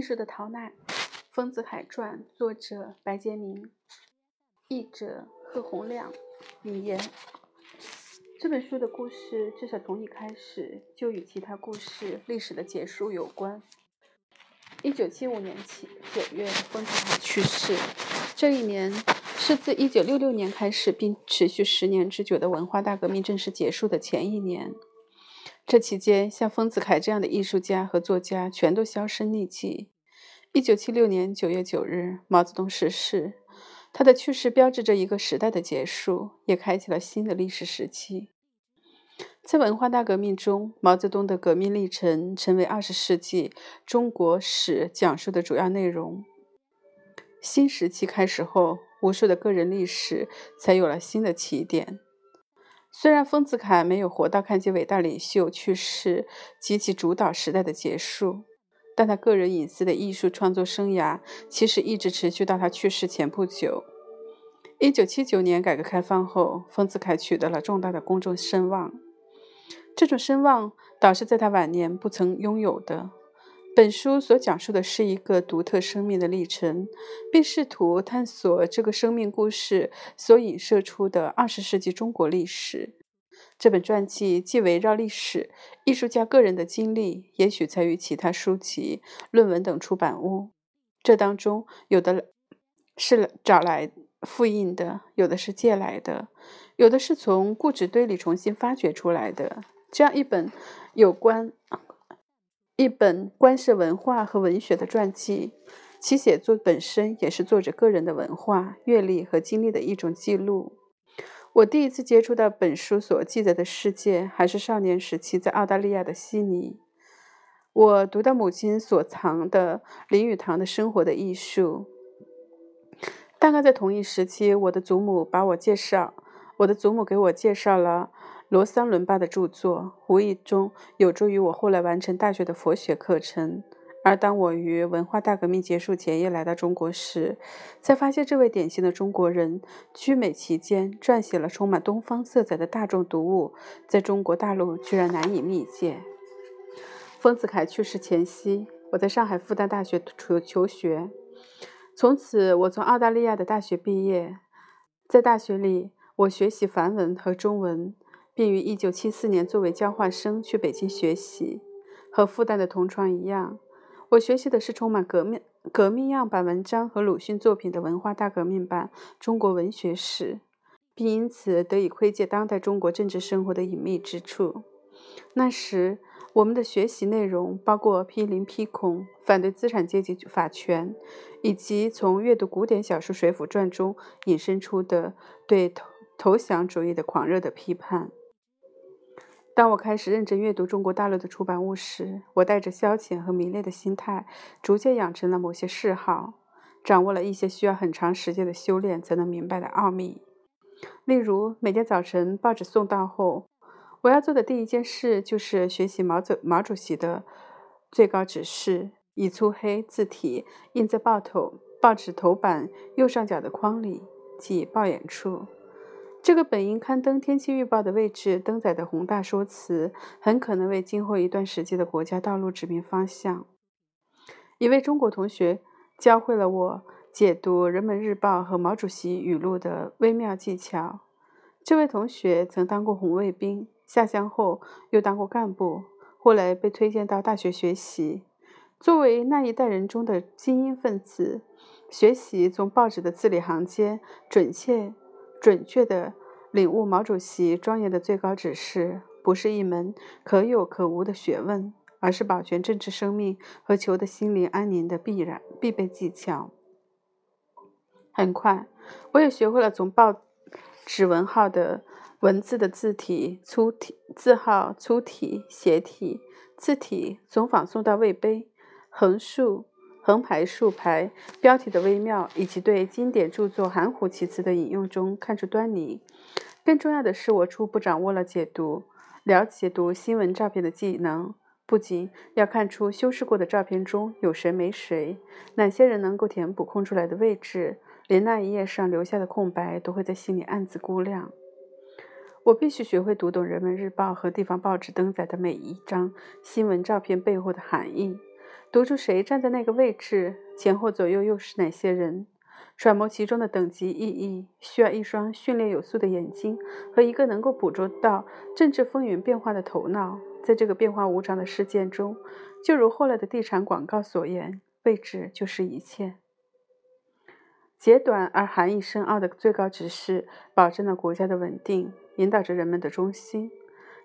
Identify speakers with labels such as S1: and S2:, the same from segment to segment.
S1: 历史的逃难，《丰子恺传》，作者白洁明，译者贺洪亮。引言：这本书的故事，至少从一开始就与其他故事历史的结束有关。一九七五年起九月，丰子恺去世。这一年是自一九六六年开始并持续十年之久的文化大革命正式结束的前一年。这期间，像丰子恺这样的艺术家和作家全都销声匿迹。一九七六年九月九日，毛泽东逝世，他的去世标志着一个时代的结束，也开启了新的历史时期。在文化大革命中，毛泽东的革命历程成为二十世纪中国史讲述的主要内容。新时期开始后，无数的个人历史才有了新的起点。虽然丰子恺没有活到看见伟大领袖去世及其主导时代的结束，但他个人隐私的艺术创作生涯其实一直持续到他去世前不久。一九七九年改革开放后，丰子恺取得了重大的公众声望，这种声望倒是在他晚年不曾拥有的。本书所讲述的是一个独特生命的历程，并试图探索这个生命故事所影射出的二十世纪中国历史。这本传记既围绕历史、艺术家个人的经历，也许在于其他书籍、论文等出版物。这当中有的是找来复印的，有的是借来的，有的是从故纸堆里重新发掘出来的。这样一本有关。一本关涉文化和文学的传记，其写作本身也是作者个人的文化阅历和经历的一种记录。我第一次接触到本书所记载的世界，还是少年时期在澳大利亚的悉尼。我读到母亲所藏的林语堂的生活的艺术。大概在同一时期，我的祖母把我介绍，我的祖母给我介绍了。罗桑伦巴的著作无意中有助于我后来完成大学的佛学课程。而当我于文化大革命结束前夜来到中国时，才发现这位典型的中国人居美期间撰写了充满东方色彩的大众读物，在中国大陆居然难以觅见。丰子恺去世前夕，我在上海复旦大学求求学，从此我从澳大利亚的大学毕业，在大学里我学习梵文和中文。并于1974年作为交换生去北京学习，和复旦的同窗一样，我学习的是充满革命革命样板文章和鲁迅作品的文化大革命版中国文学史，并因此得以窥见当代中国政治生活的隐秘之处。那时，我们的学习内容包括批林批孔、反对资产阶级法权，以及从阅读古典小说《水浒传》中引申出的对投投降主义的狂热的批判。当我开始认真阅读中国大陆的出版物时，我带着消遣和迷恋的心态，逐渐养成了某些嗜好，掌握了一些需要很长时间的修炼才能明白的奥秘。例如，每天早晨报纸送到后，我要做的第一件事就是学习毛主毛主席的最高指示，以粗黑字体印在报头报纸头版右上角的框里，即报眼处。这个本应刊登天气预报的位置登载的宏大说辞，很可能为今后一段时间的国家道路指明方向。一位中国同学教会了我解读《人民日报》和毛主席语录的微妙技巧。这位同学曾当过红卫兵，下乡后又当过干部，后来被推荐到大学学习。作为那一代人中的精英分子，学习从报纸的字里行间准确。准确地领悟毛主席庄严的最高指示，不是一门可有可无的学问，而是保全政治生命和求得心灵安宁的必然必备技巧。很快，我也学会了从报纸文号的文字的字体粗体、字号粗体、斜体、字体从仿宋到魏碑、横竖。横排、竖排标题的微妙，以及对经典著作含糊其辞的引用中看出端倪。更重要的是，我初步掌握了解读、了解读新闻照片的技能。不仅要看出修饰过的照片中有谁没谁，哪些人能够填补空出来的位置，连那一页上留下的空白都会在心里暗自估量。我必须学会读懂《人民日报》和地方报纸登载的每一张新闻照片背后的含义。读出谁站在那个位置，前后左右又是哪些人，揣摩其中的等级意义，需要一双训练有素的眼睛和一个能够捕捉到政治风云变化的头脑。在这个变化无常的事件中，就如后来的地产广告所言，位置就是一切。简短而含义深奥的最高指示，保证了国家的稳定，引导着人们的中心。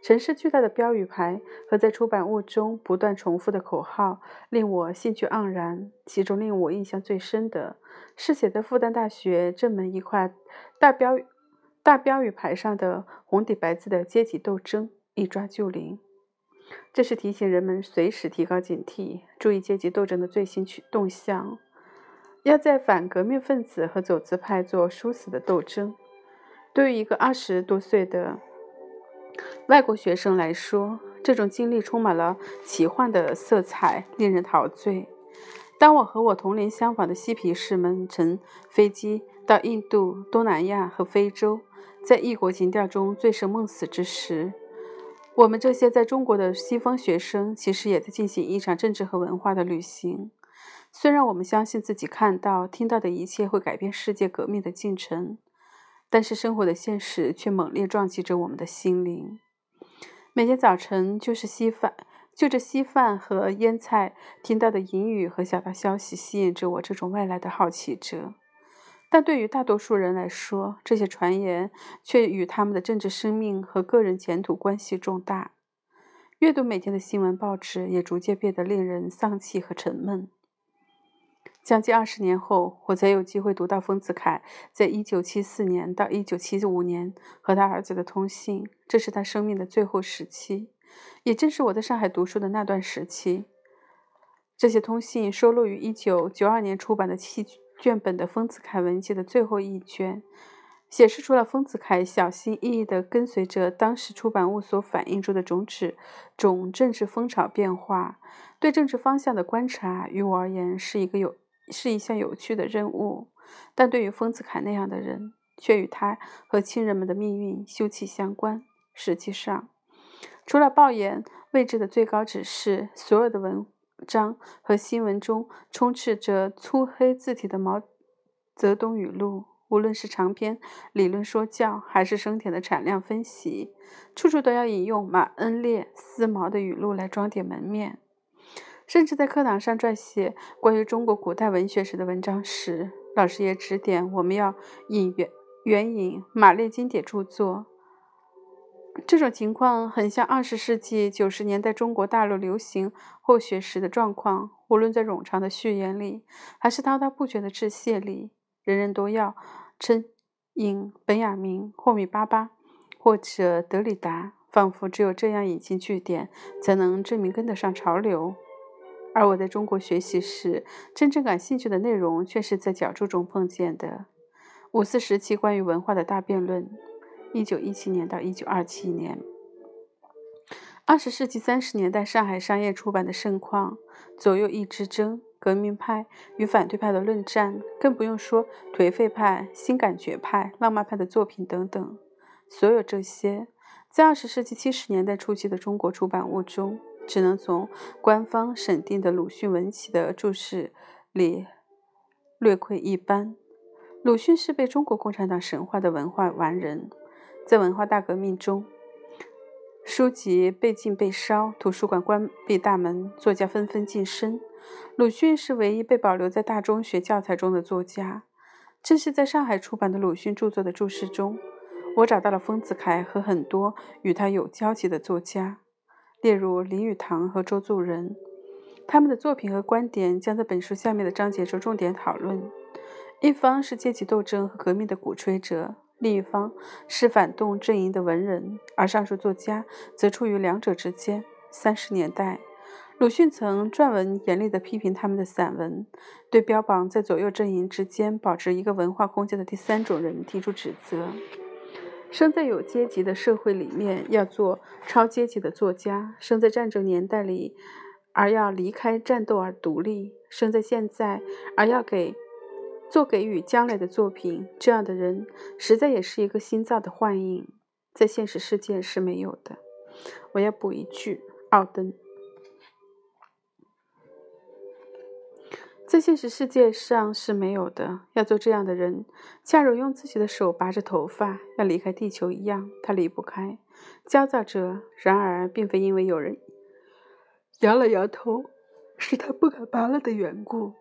S1: 城市巨大的标语牌和在出版物中不断重复的口号，令我兴趣盎然。其中令我印象最深的是写在复旦大学正门一块大标大标语牌上的红底白字的“阶级斗争，一抓就灵”。这是提醒人们随时提高警惕，注意阶级斗争的最新动向。要在反革命分子和走资派做殊死的斗争。对于一个二十多岁的外国学生来说，这种经历充满了奇幻的色彩，令人陶醉。当我和我同龄相仿的嬉皮士们乘飞机到印度、东南亚和非洲，在异国情调中醉生梦死之时，我们这些在中国的西方学生其实也在进行一场政治和文化的旅行。虽然我们相信自己看到、听到的一切会改变世界革命的进程，但是生活的现实却猛烈撞击着我们的心灵。每天早晨，就是稀饭，就着稀饭和腌菜听到的淫语和小道消息，吸引着我这种外来的好奇者。但对于大多数人来说，这些传言却与他们的政治生命和个人前途关系重大。阅读每天的新闻报纸，也逐渐变得令人丧气和沉闷。将近二十年后，我才有机会读到丰子恺在1974年到1975年和他儿子的通信。这是他生命的最后时期，也正是我在上海读书的那段时期。这些通信收录于1992年出版的七卷本的丰子恺文集的最后一卷，显示出了丰子恺小心翼翼地跟随着当时出版物所反映出的种子种政治风潮变化。对政治方向的观察，于我而言是一个有。是一项有趣的任务，但对于丰子恺那样的人，却与他和亲人们的命运休戚相关。实际上，除了报言位置的最高指示，所有的文章和新闻中充斥着粗黑字体的毛泽东语录，无论是长篇理论说教，还是生田的产量分析，处处都要引用马恩列、思毛的语录来装点门面。甚至在课堂上撰写关于中国古代文学史的文章时，老师也指点我们要引援援引马列经典著作。这种情况很像二十世纪九十年代中国大陆流行后学时的状况。无论在冗长的序言里，还是滔滔不绝的致谢里，人人都要称引本雅明、霍米巴巴或者德里达，仿佛只有这样引经据典，才能证明跟得上潮流。而我在中国学习时，真正感兴趣的内容却是在讲著中碰见的五四时期关于文化的大辩论。一九一七年到一九二七年，二十世纪三十年代上海商业出版的盛况，左右翼之争，革命派与反对派的论战，更不用说颓废派、新感觉派、浪漫派的作品等等。所有这些，在二十世纪七十年代初期的中国出版物中。只能从官方审定的鲁迅文集的注释里略窥一斑。鲁迅是被中国共产党神化的文化完人，在文化大革命中，书籍被禁被烧，图书馆关闭大门，作家纷纷晋升。鲁迅是唯一被保留在大中学教材中的作家。正是在上海出版的鲁迅著作的注释中，我找到了丰子恺和很多与他有交集的作家。例如林语堂和周作人，他们的作品和观点将在本书下面的章节中重点讨论。一方是阶级斗争和革命的鼓吹者，另一方是反动阵营的文人，而上述作家则处于两者之间。三十年代，鲁迅曾撰文严厉地批评他们的散文，对标榜在左右阵营之间保持一个文化空间的第三种人提出指责。生在有阶级的社会里面，要做超阶级的作家；生在战争年代里，而要离开战斗而独立；生在现在，而要给做给予将来的作品。这样的人，实在也是一个新造的幻影，在现实世界是没有的。我要补一句：奥登。在现实世界上是没有的。要做这样的人，恰如用自己的手拔着头发要离开地球一样，他离不开。焦躁着，然而并非因为有人摇了摇头，是他不敢拔了的缘故。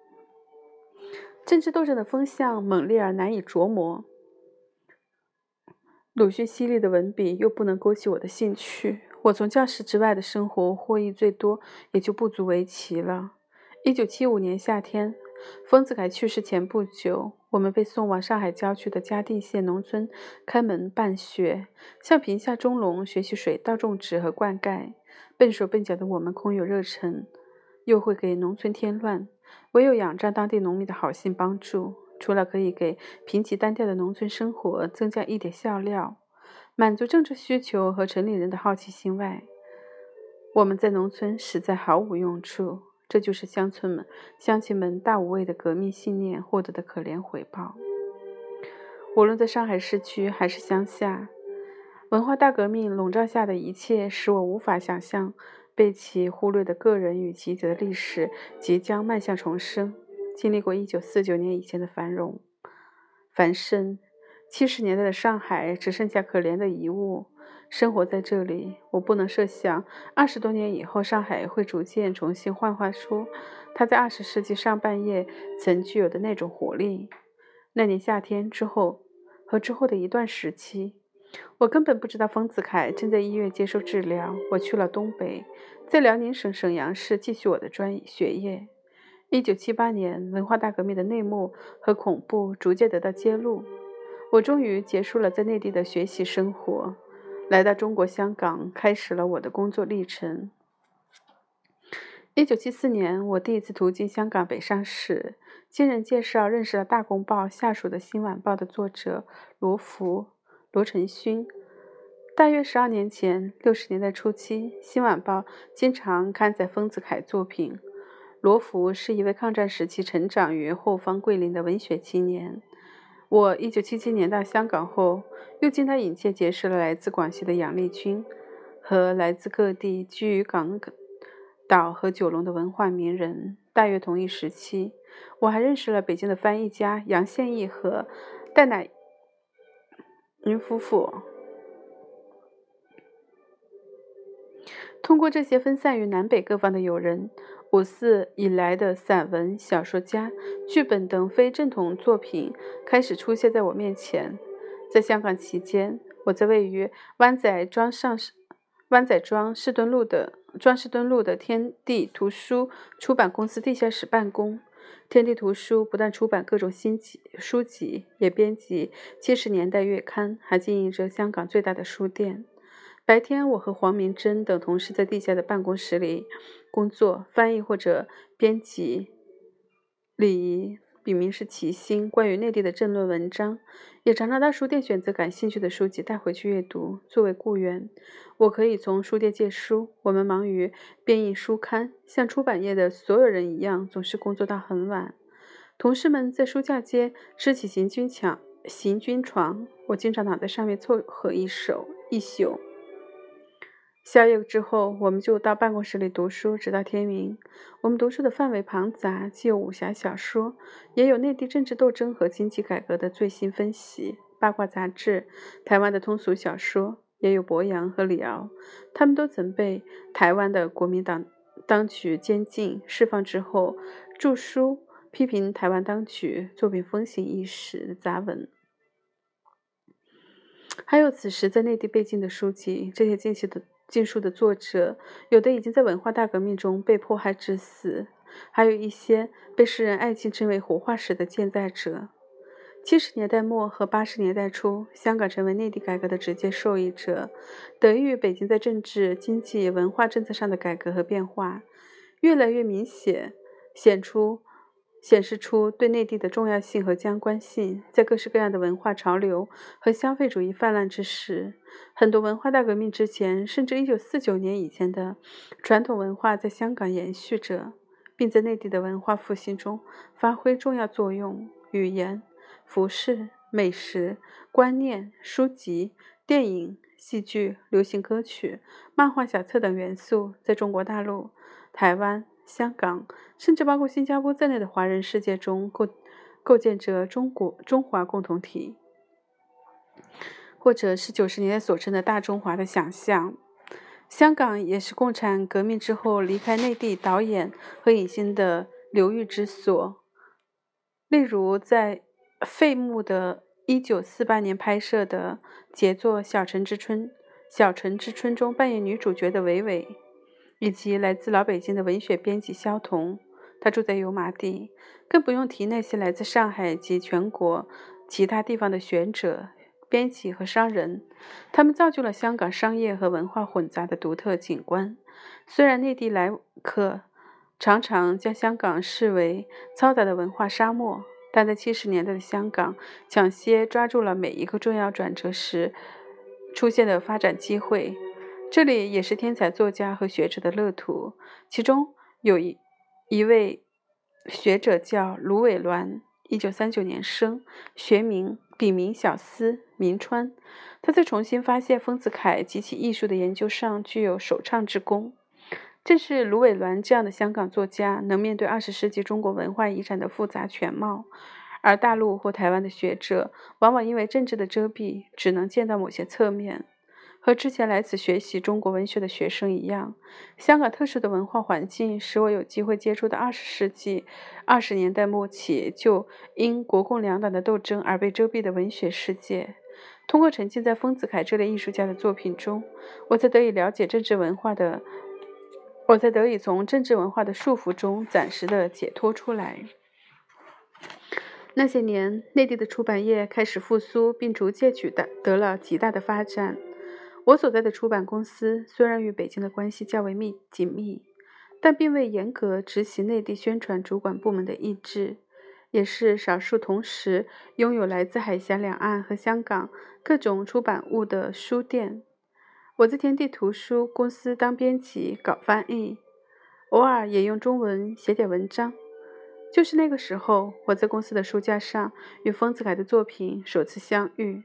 S1: 政治斗争的风向猛烈而难以琢磨，鲁迅犀利的文笔又不能勾起我的兴趣。我从教室之外的生活获益最多，也就不足为奇了。一九七五年夏天，丰子恺去世前不久，我们被送往上海郊区的嘉定县农村开门办学，向贫下中农学习水稻种植和灌溉。笨手笨脚的我们空有热忱，又会给农村添乱，唯有仰仗当地农民的好心帮助。除了可以给贫瘠单调的农村生活增加一点笑料，满足政治需求和城里人的好奇心外，我们在农村实在毫无用处。这就是乡村们、乡亲们大无畏的革命信念获得的可怜回报。无论在上海市区还是乡下，文化大革命笼罩下的一切，使我无法想象被其忽略的个人与集体的历史即将迈向重生。经历过1949年以前的繁荣繁盛，70年代的上海只剩下可怜的遗物。生活在这里，我不能设想二十多年以后，上海会逐渐重新焕发出它在二十世纪上半叶曾具有的那种活力。那年夏天之后和之后的一段时期，我根本不知道丰子恺正在医院接受治疗。我去了东北，在辽宁省沈阳市继续我的专学业。一九七八年，文化大革命的内幕和恐怖逐渐得到揭露，我终于结束了在内地的学习生活。来到中国香港，开始了我的工作历程。一九七四年，我第一次途经香港北上市，经人介绍认识了《大公报》下属的《新晚报》的作者罗浮、罗成勋。大约十二年前，六十年代初期，《新晚报》经常刊载丰子恺作品。罗浮是一位抗战时期成长于后方桂林的文学青年。我一九七七年到香港后，又经他引荐结识了来自广西的杨丽君和来自各地居于港岛和九龙的文化名人。大约同一时期，我还认识了北京的翻译家杨宪益和戴乃云夫妇。通过这些分散于南北各方的友人。五四以来的散文、小说家、剧本等非正统作品开始出现在我面前。在香港期间，我在位于湾仔庄上湾仔庄士敦路的庄士敦路的天地图书出版公司地下室办公。天地图书不但出版各种新籍书籍，也编辑七十年代月刊，还经营着香港最大的书店。白天，我和黄明珍等同事在地下的办公室里工作，翻译或者编辑李笔名是齐心关于内地的政论文章，也常常到书店选择感兴趣的书籍带回去阅读。作为雇员，我可以从书店借书。我们忙于编印书刊，像出版业的所有人一样，总是工作到很晚。同事们在书架间支起行军墙、行军床，我经常躺在上面凑合一宿一宿。宵夜之后，我们就到办公室里读书，直到天明。我们读书的范围庞杂，既有武侠小说，也有内地政治斗争和经济改革的最新分析；八卦杂志，台湾的通俗小说，也有博洋和李敖，他们都曾被台湾的国民党当局监禁、释放之后，著书批评台湾当局，作品风行一时的杂文。还有此时在内地被禁的书籍，这些禁期的。禁书的作者，有的已经在文化大革命中被迫害致死，还有一些被世人爱情称为“活化石”的健在者。七十年代末和八十年代初，香港成为内地改革的直接受益者，得益于北京在政治、经济、文化政策上的改革和变化，越来越明显显出。显示出对内地的重要性和相关性。在各式各样的文化潮流和消费主义泛滥之时，很多文化大革命之前，甚至1949年以前的传统文化在香港延续着，并在内地的文化复兴中发挥重要作用。语言、服饰、美食、观念、书籍、电影、戏剧、流行歌曲、漫画、小册等元素，在中国大陆、台湾。香港，甚至包括新加坡在内的华人世界中构构建着中国中华共同体，或者是九十年代所称的大中华的想象。香港也是共产革命之后离开内地导演和影星的流域之所。例如，在费穆的1948年拍摄的杰作《小城之春》《小城之春》中扮演女主角的韦伟，以及来自老北京的文学编辑萧彤，他住在油麻地，更不用提那些来自上海及全国其他地方的学者。编辑和商人，他们造就了香港商业和文化混杂的独特景观。虽然内地来客常常将香港视为嘈杂的文化沙漠，但在七十年代的香港，抢先抓住了每一个重要转折时出现的发展机会。这里也是天才作家和学者的乐土。其中有一一位学者叫卢伟銮，一九三九年生，学名。笔名小思明川，他在重新发现丰子恺及其艺术的研究上具有首倡之功。正是卢伟銮这样的香港作家，能面对二十世纪中国文化遗产的复杂全貌，而大陆或台湾的学者往往因为政治的遮蔽，只能见到某些侧面。和之前来此学习中国文学的学生一样，香港特殊的文化环境使我有机会接触到二十世纪二十年代末期就因国共两党的斗争而被遮蔽的文学世界。通过沉浸在丰子恺这类艺术家的作品中，我才得以了解政治文化的，我才得以从政治文化的束缚中暂时的解脱出来。那些年，内地的出版业开始复苏，并逐渐取得得了极大的发展。我所在的出版公司虽然与北京的关系较为密紧密，但并未严格执行内地宣传主管部门的意志，也是少数同时拥有来自海峡两岸和香港各种出版物的书店。我在天地图书公司当编辑，搞翻译，偶尔也用中文写点文章。就是那个时候，我在公司的书架上与丰子恺的作品首次相遇。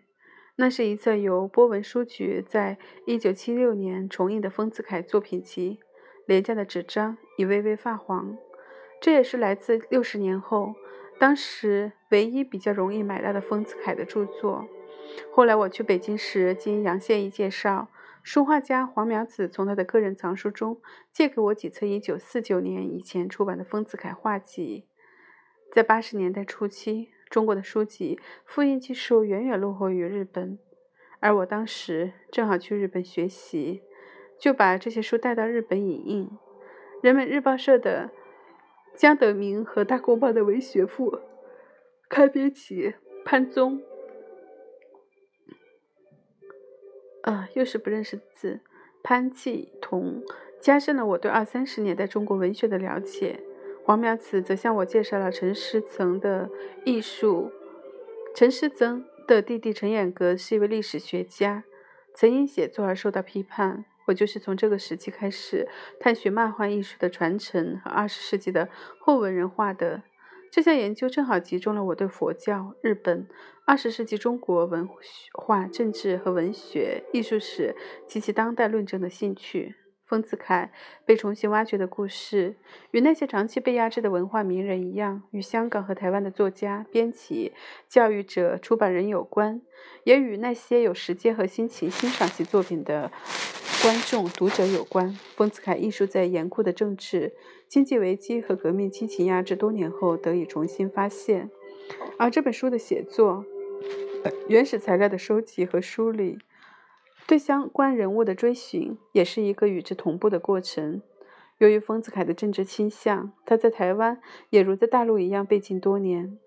S1: 那是一册由波文书局在一九七六年重印的丰子恺作品集，廉价的纸张已微微发黄。这也是来自六十年后，当时唯一比较容易买到的丰子恺的著作。后来我去北京时，经杨宪益介绍，书画家黄苗子从他的个人藏书中借给我几册一九四九年以前出版的丰子恺画集。在八十年代初期。中国的书籍复印技术远远落后于日本，而我当时正好去日本学习，就把这些书带到日本影印。人民日报社的江德明和大公报的文学副开编辑潘宗，啊，又是不认识字，潘继同，加深了我对二三十年代中国文学的了解。黄苗子则向我介绍了陈师曾的艺术。陈师曾的弟弟陈衍阁是一位历史学家，曾因写作而受到批判。我就是从这个时期开始探寻漫画艺术的传承和二十世纪的后文人画的。这项研究正好集中了我对佛教、日本、二十世纪中国文化、政治和文学艺术史及其当代论证的兴趣。丰子恺被重新挖掘的故事，与那些长期被压制的文化名人一样，与香港和台湾的作家、编辑、教育者、出版人有关，也与那些有时间和心情欣赏其作品的观众、读者有关。丰子恺艺术在严酷的政治、经济危机和革命激情压制多年后得以重新发现，而这本书的写作、原始材料的收集和梳理。对相关人物的追寻也是一个与之同步的过程。由于丰子恺的政治倾向，他在台湾也如在大陆一样被禁多年。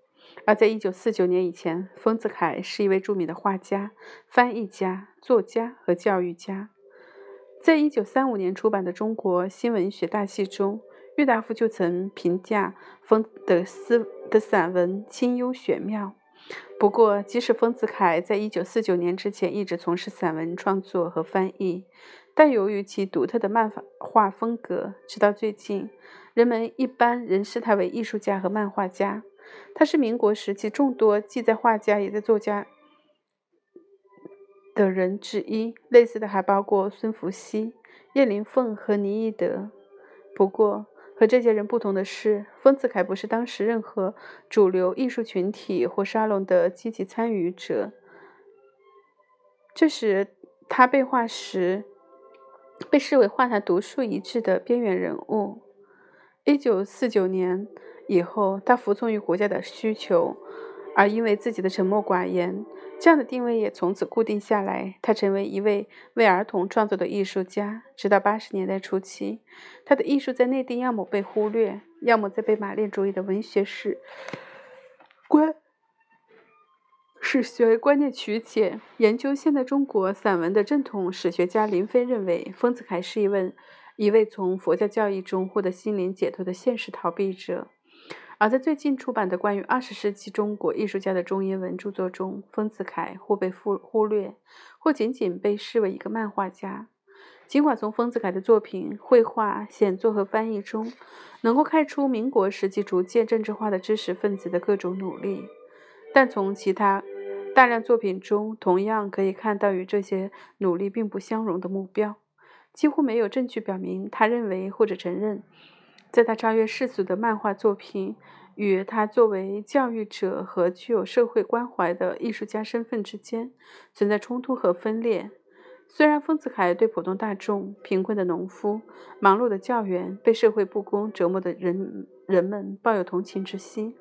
S1: 而在一九四九年以前，丰子恺是一位著名的画家、翻译家、作家和教育家。在一九三五年出版的《中国新文学大系》中，郁达夫就曾评价丰的思的散文清幽玄妙。不过，即使丰子恺在一九四九年之前一直从事散文创作和翻译，但由于其独特的漫画风格，直到最近，人们一般仍视他为艺术家和漫画家。他是民国时期众多既在画家也在作家的人之一。类似的还包括孙福熙、叶灵凤和倪一德。不过，和这些人不同的是，丰子恺不是当时任何主流艺术群体或沙龙的积极参与者。这时，他被画时被视为画坛独树一帜的边缘人物。一九四九年以后，他服从于国家的需求，而因为自己的沉默寡言。这样的定位也从此固定下来。他成为一位为儿童创作的艺术家，直到八十年代初期，他的艺术在内地要么被忽略，要么在被马列主义的文学史观史学观念曲解。研究现代中国散文的正统史学家林飞认为，丰子恺是一位一位从佛教教义中获得心灵解脱的现实逃避者。而在最近出版的关于二十世纪中国艺术家的中英文著作中，丰子恺或被忽忽略，或仅仅被视为一个漫画家。尽管从丰子恺的作品、绘画、写作和翻译中，能够看出民国时期逐渐政治化的知识分子的各种努力，但从其他大量作品中，同样可以看到与这些努力并不相容的目标。几乎没有证据表明他认为或者承认。在他超越世俗的漫画作品与他作为教育者和具有社会关怀的艺术家身份之间存在冲突和分裂。虽然丰子恺对普通大众、贫困的农夫、忙碌的教员、被社会不公折磨的人人们抱有同情之心，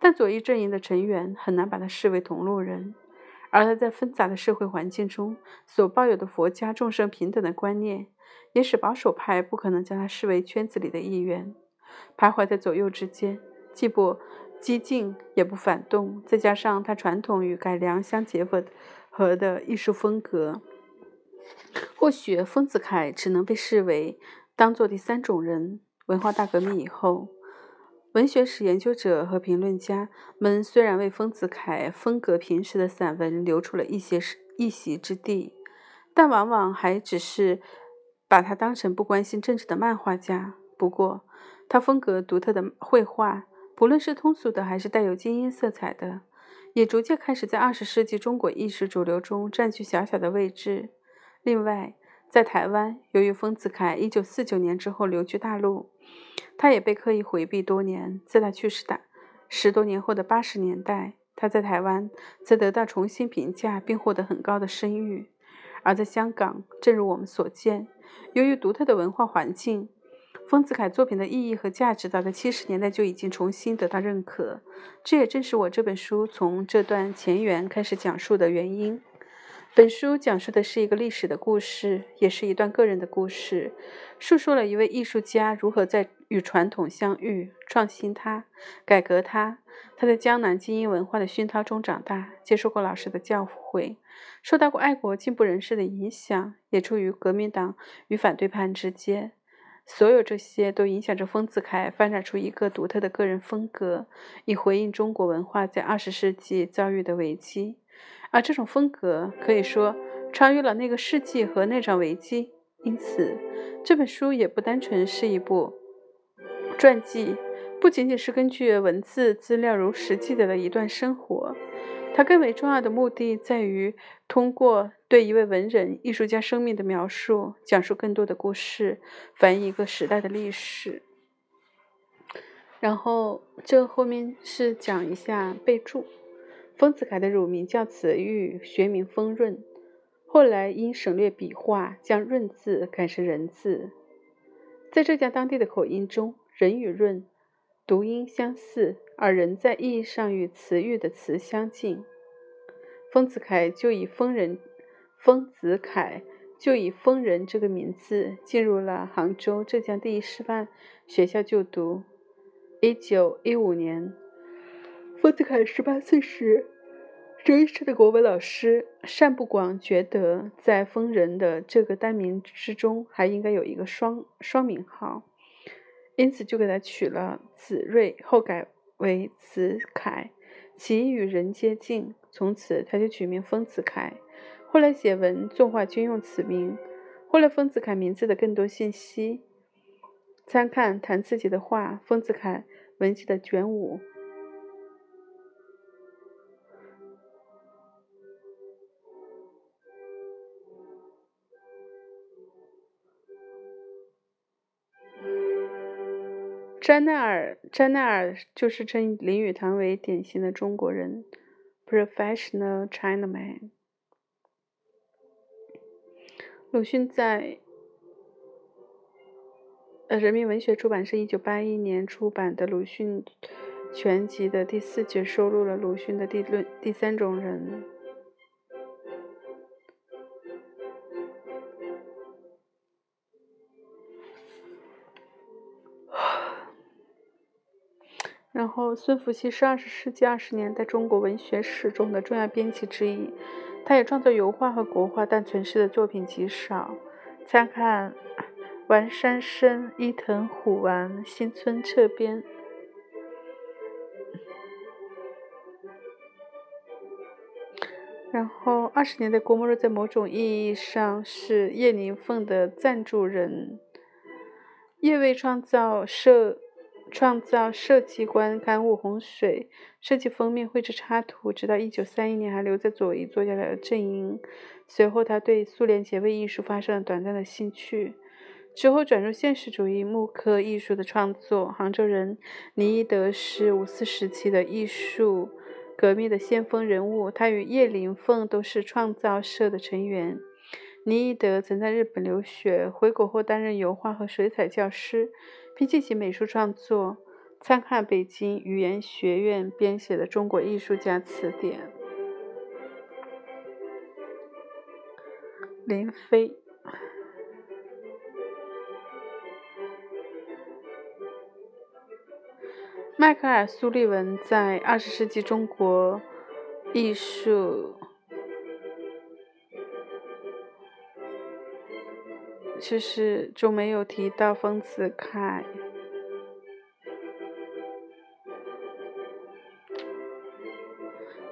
S1: 但左翼阵营的成员很难把他视为同路人。而他在纷杂的社会环境中所抱有的佛家众生平等的观念。也使保守派不可能将他视为圈子里的一员，徘徊在左右之间，既不激进也不反动。再加上他传统与改良相结合和的艺术风格，或许丰子恺只能被视为当做第三种人。文化大革命以后，文学史研究者和评论家们虽然为丰子恺风格平实的散文留出了一些一席之地，但往往还只是。把他当成不关心政治的漫画家。不过，他风格独特的绘画，不论是通俗的还是带有精英色彩的，也逐渐开始在二十世纪中国艺术主流中占据小小的位置。另外，在台湾，由于丰子恺一九四九年之后流居大陆，他也被刻意回避多年。在他去世的十多年后的八十年代，他在台湾则得到重新评价，并获得很高的声誉。而在香港，正如我们所见。由于独特的文化环境，丰子恺作品的意义和价值早在七十年代就已经重新得到认可。这也正是我这本书从这段前缘开始讲述的原因。本书讲述的是一个历史的故事，也是一段个人的故事，述说了一位艺术家如何在与传统相遇、创新它、改革它。他在江南精英文化的熏陶中长大，接受过老师的教诲。受到过爱国进步人士的影响，也处于革命党与反对派之间。所有这些都影响着丰子恺发展出一个独特的个人风格，以回应中国文化在二十世纪遭遇的危机。而这种风格可以说超越了那个世纪和那场危机。因此，这本书也不单纯是一部传记，不仅仅是根据文字资料如实记载的一段生活。它更为重要的目的在于通过对一位文人艺术家生命的描述，讲述更多的故事，反映一个时代的历史。然后这后面是讲一下备注：丰子恺的乳名叫慈玉，学名丰润，后来因省略笔画，将“润”字改成“人”字。在浙江当地的口音中，“人”与“润”读音相似。而人在意义上与词玉的词相近，丰子恺就以丰人，丰子恺就以丰人这个名字进入了杭州浙江第一师范学校就读。一九一五年，丰子恺十八岁时，这一时的国文老师单不广觉得，在丰人的这个单名之中，还应该有一个双双名号，因此就给他取了子睿，后改。为子恺，其与人接近，从此他就取名丰子恺。后来写文作画均用此名。后来丰子恺名字的更多信息，参看谭自己的画《丰子恺文集》的卷五。詹奈尔，詹奈尔就是称林语堂为典型的中国人，professional Chinaman。鲁迅在呃人民文学出版社一九八一年出版的《鲁迅全集》的第四卷收录了鲁迅的第论第三种人。然后，孙福熙是二十世纪二十年代中国文学史中的重要编辑之一。他也创作油画和国画，但存世的作品极少。参看丸山生、伊藤虎丸、新村侧边。然后，二十年代郭沫若在某种意义上是叶灵凤的赞助人。叶为创造社。创造设计观刊物《洪水》，设计封面、绘制插图，直到一九三一年还留在左翼作家的阵营。随后，他对苏联结位艺术发生了短暂的兴趣，之后转入现实主义木刻艺术的创作。杭州人倪一德是五四时期的艺术革命的先锋人物，他与叶灵凤都是创造社的成员。倪一德曾在日本留学，回国后担任油画和水彩教师。并进行美术创作，参看北京语言学院编写的《中国艺术家词典》。林飞，迈克尔·苏利文在二十世纪中国艺术。其实就没有提到丰子恺，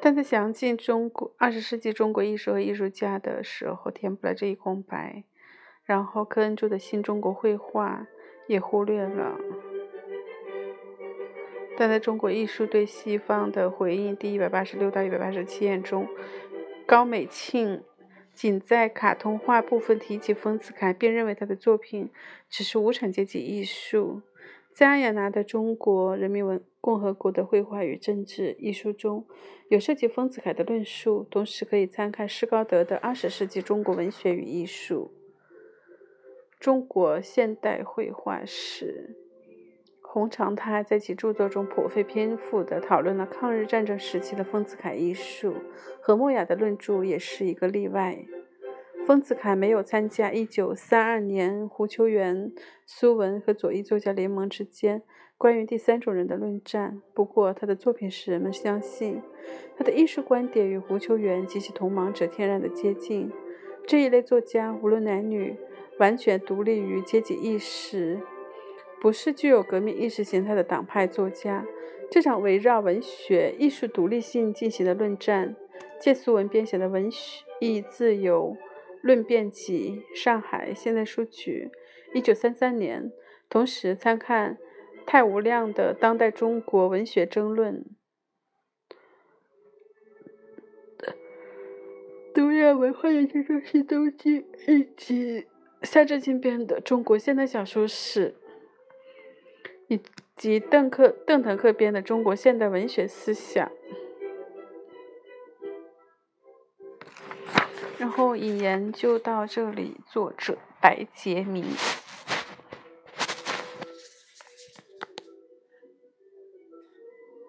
S1: 但在详尽中国二十世纪中国艺术和艺术家的时候，填补了这一空白。然后科恩著的新中国绘画也忽略了。但在中国艺术对西方的回应第一百八十六到一百八十七页中，高美庆。仅在卡通画部分提及丰子恺，便认为他的作品只是无产阶级艺术。在阿雅拿的《中国人民文共和国的绘画与政治》一书中有涉及丰子恺的论述，同时可以参看施高德的《二十世纪中国文学与艺术：中国现代绘画史》。洪长泰在其著作中颇费篇幅地讨论了抗日战争时期的丰子恺艺术，何墨雅的论著也是一个例外。丰子恺没有参加1932年胡秋原、苏文和左翼作家联盟之间关于第三种人的论战，不过他的作品使人们相信他的艺术观点与胡秋原及其同盟者天然的接近。这一类作家无论男女，完全独立于阶级意识。不是具有革命意识形态的党派作家。这场围绕文学艺术独立性进行的论战，借苏文编写的《文学艺自由论辩集》，上海现代书局，一九三三年。同时参看太无量的《当代中国文学争论》。东亚文化研究中心东京以及夏志清编的《中国现代小说史》。以及邓克邓腾克编的《中国现代文学思想》，然后引言就到这里。作者白杰明。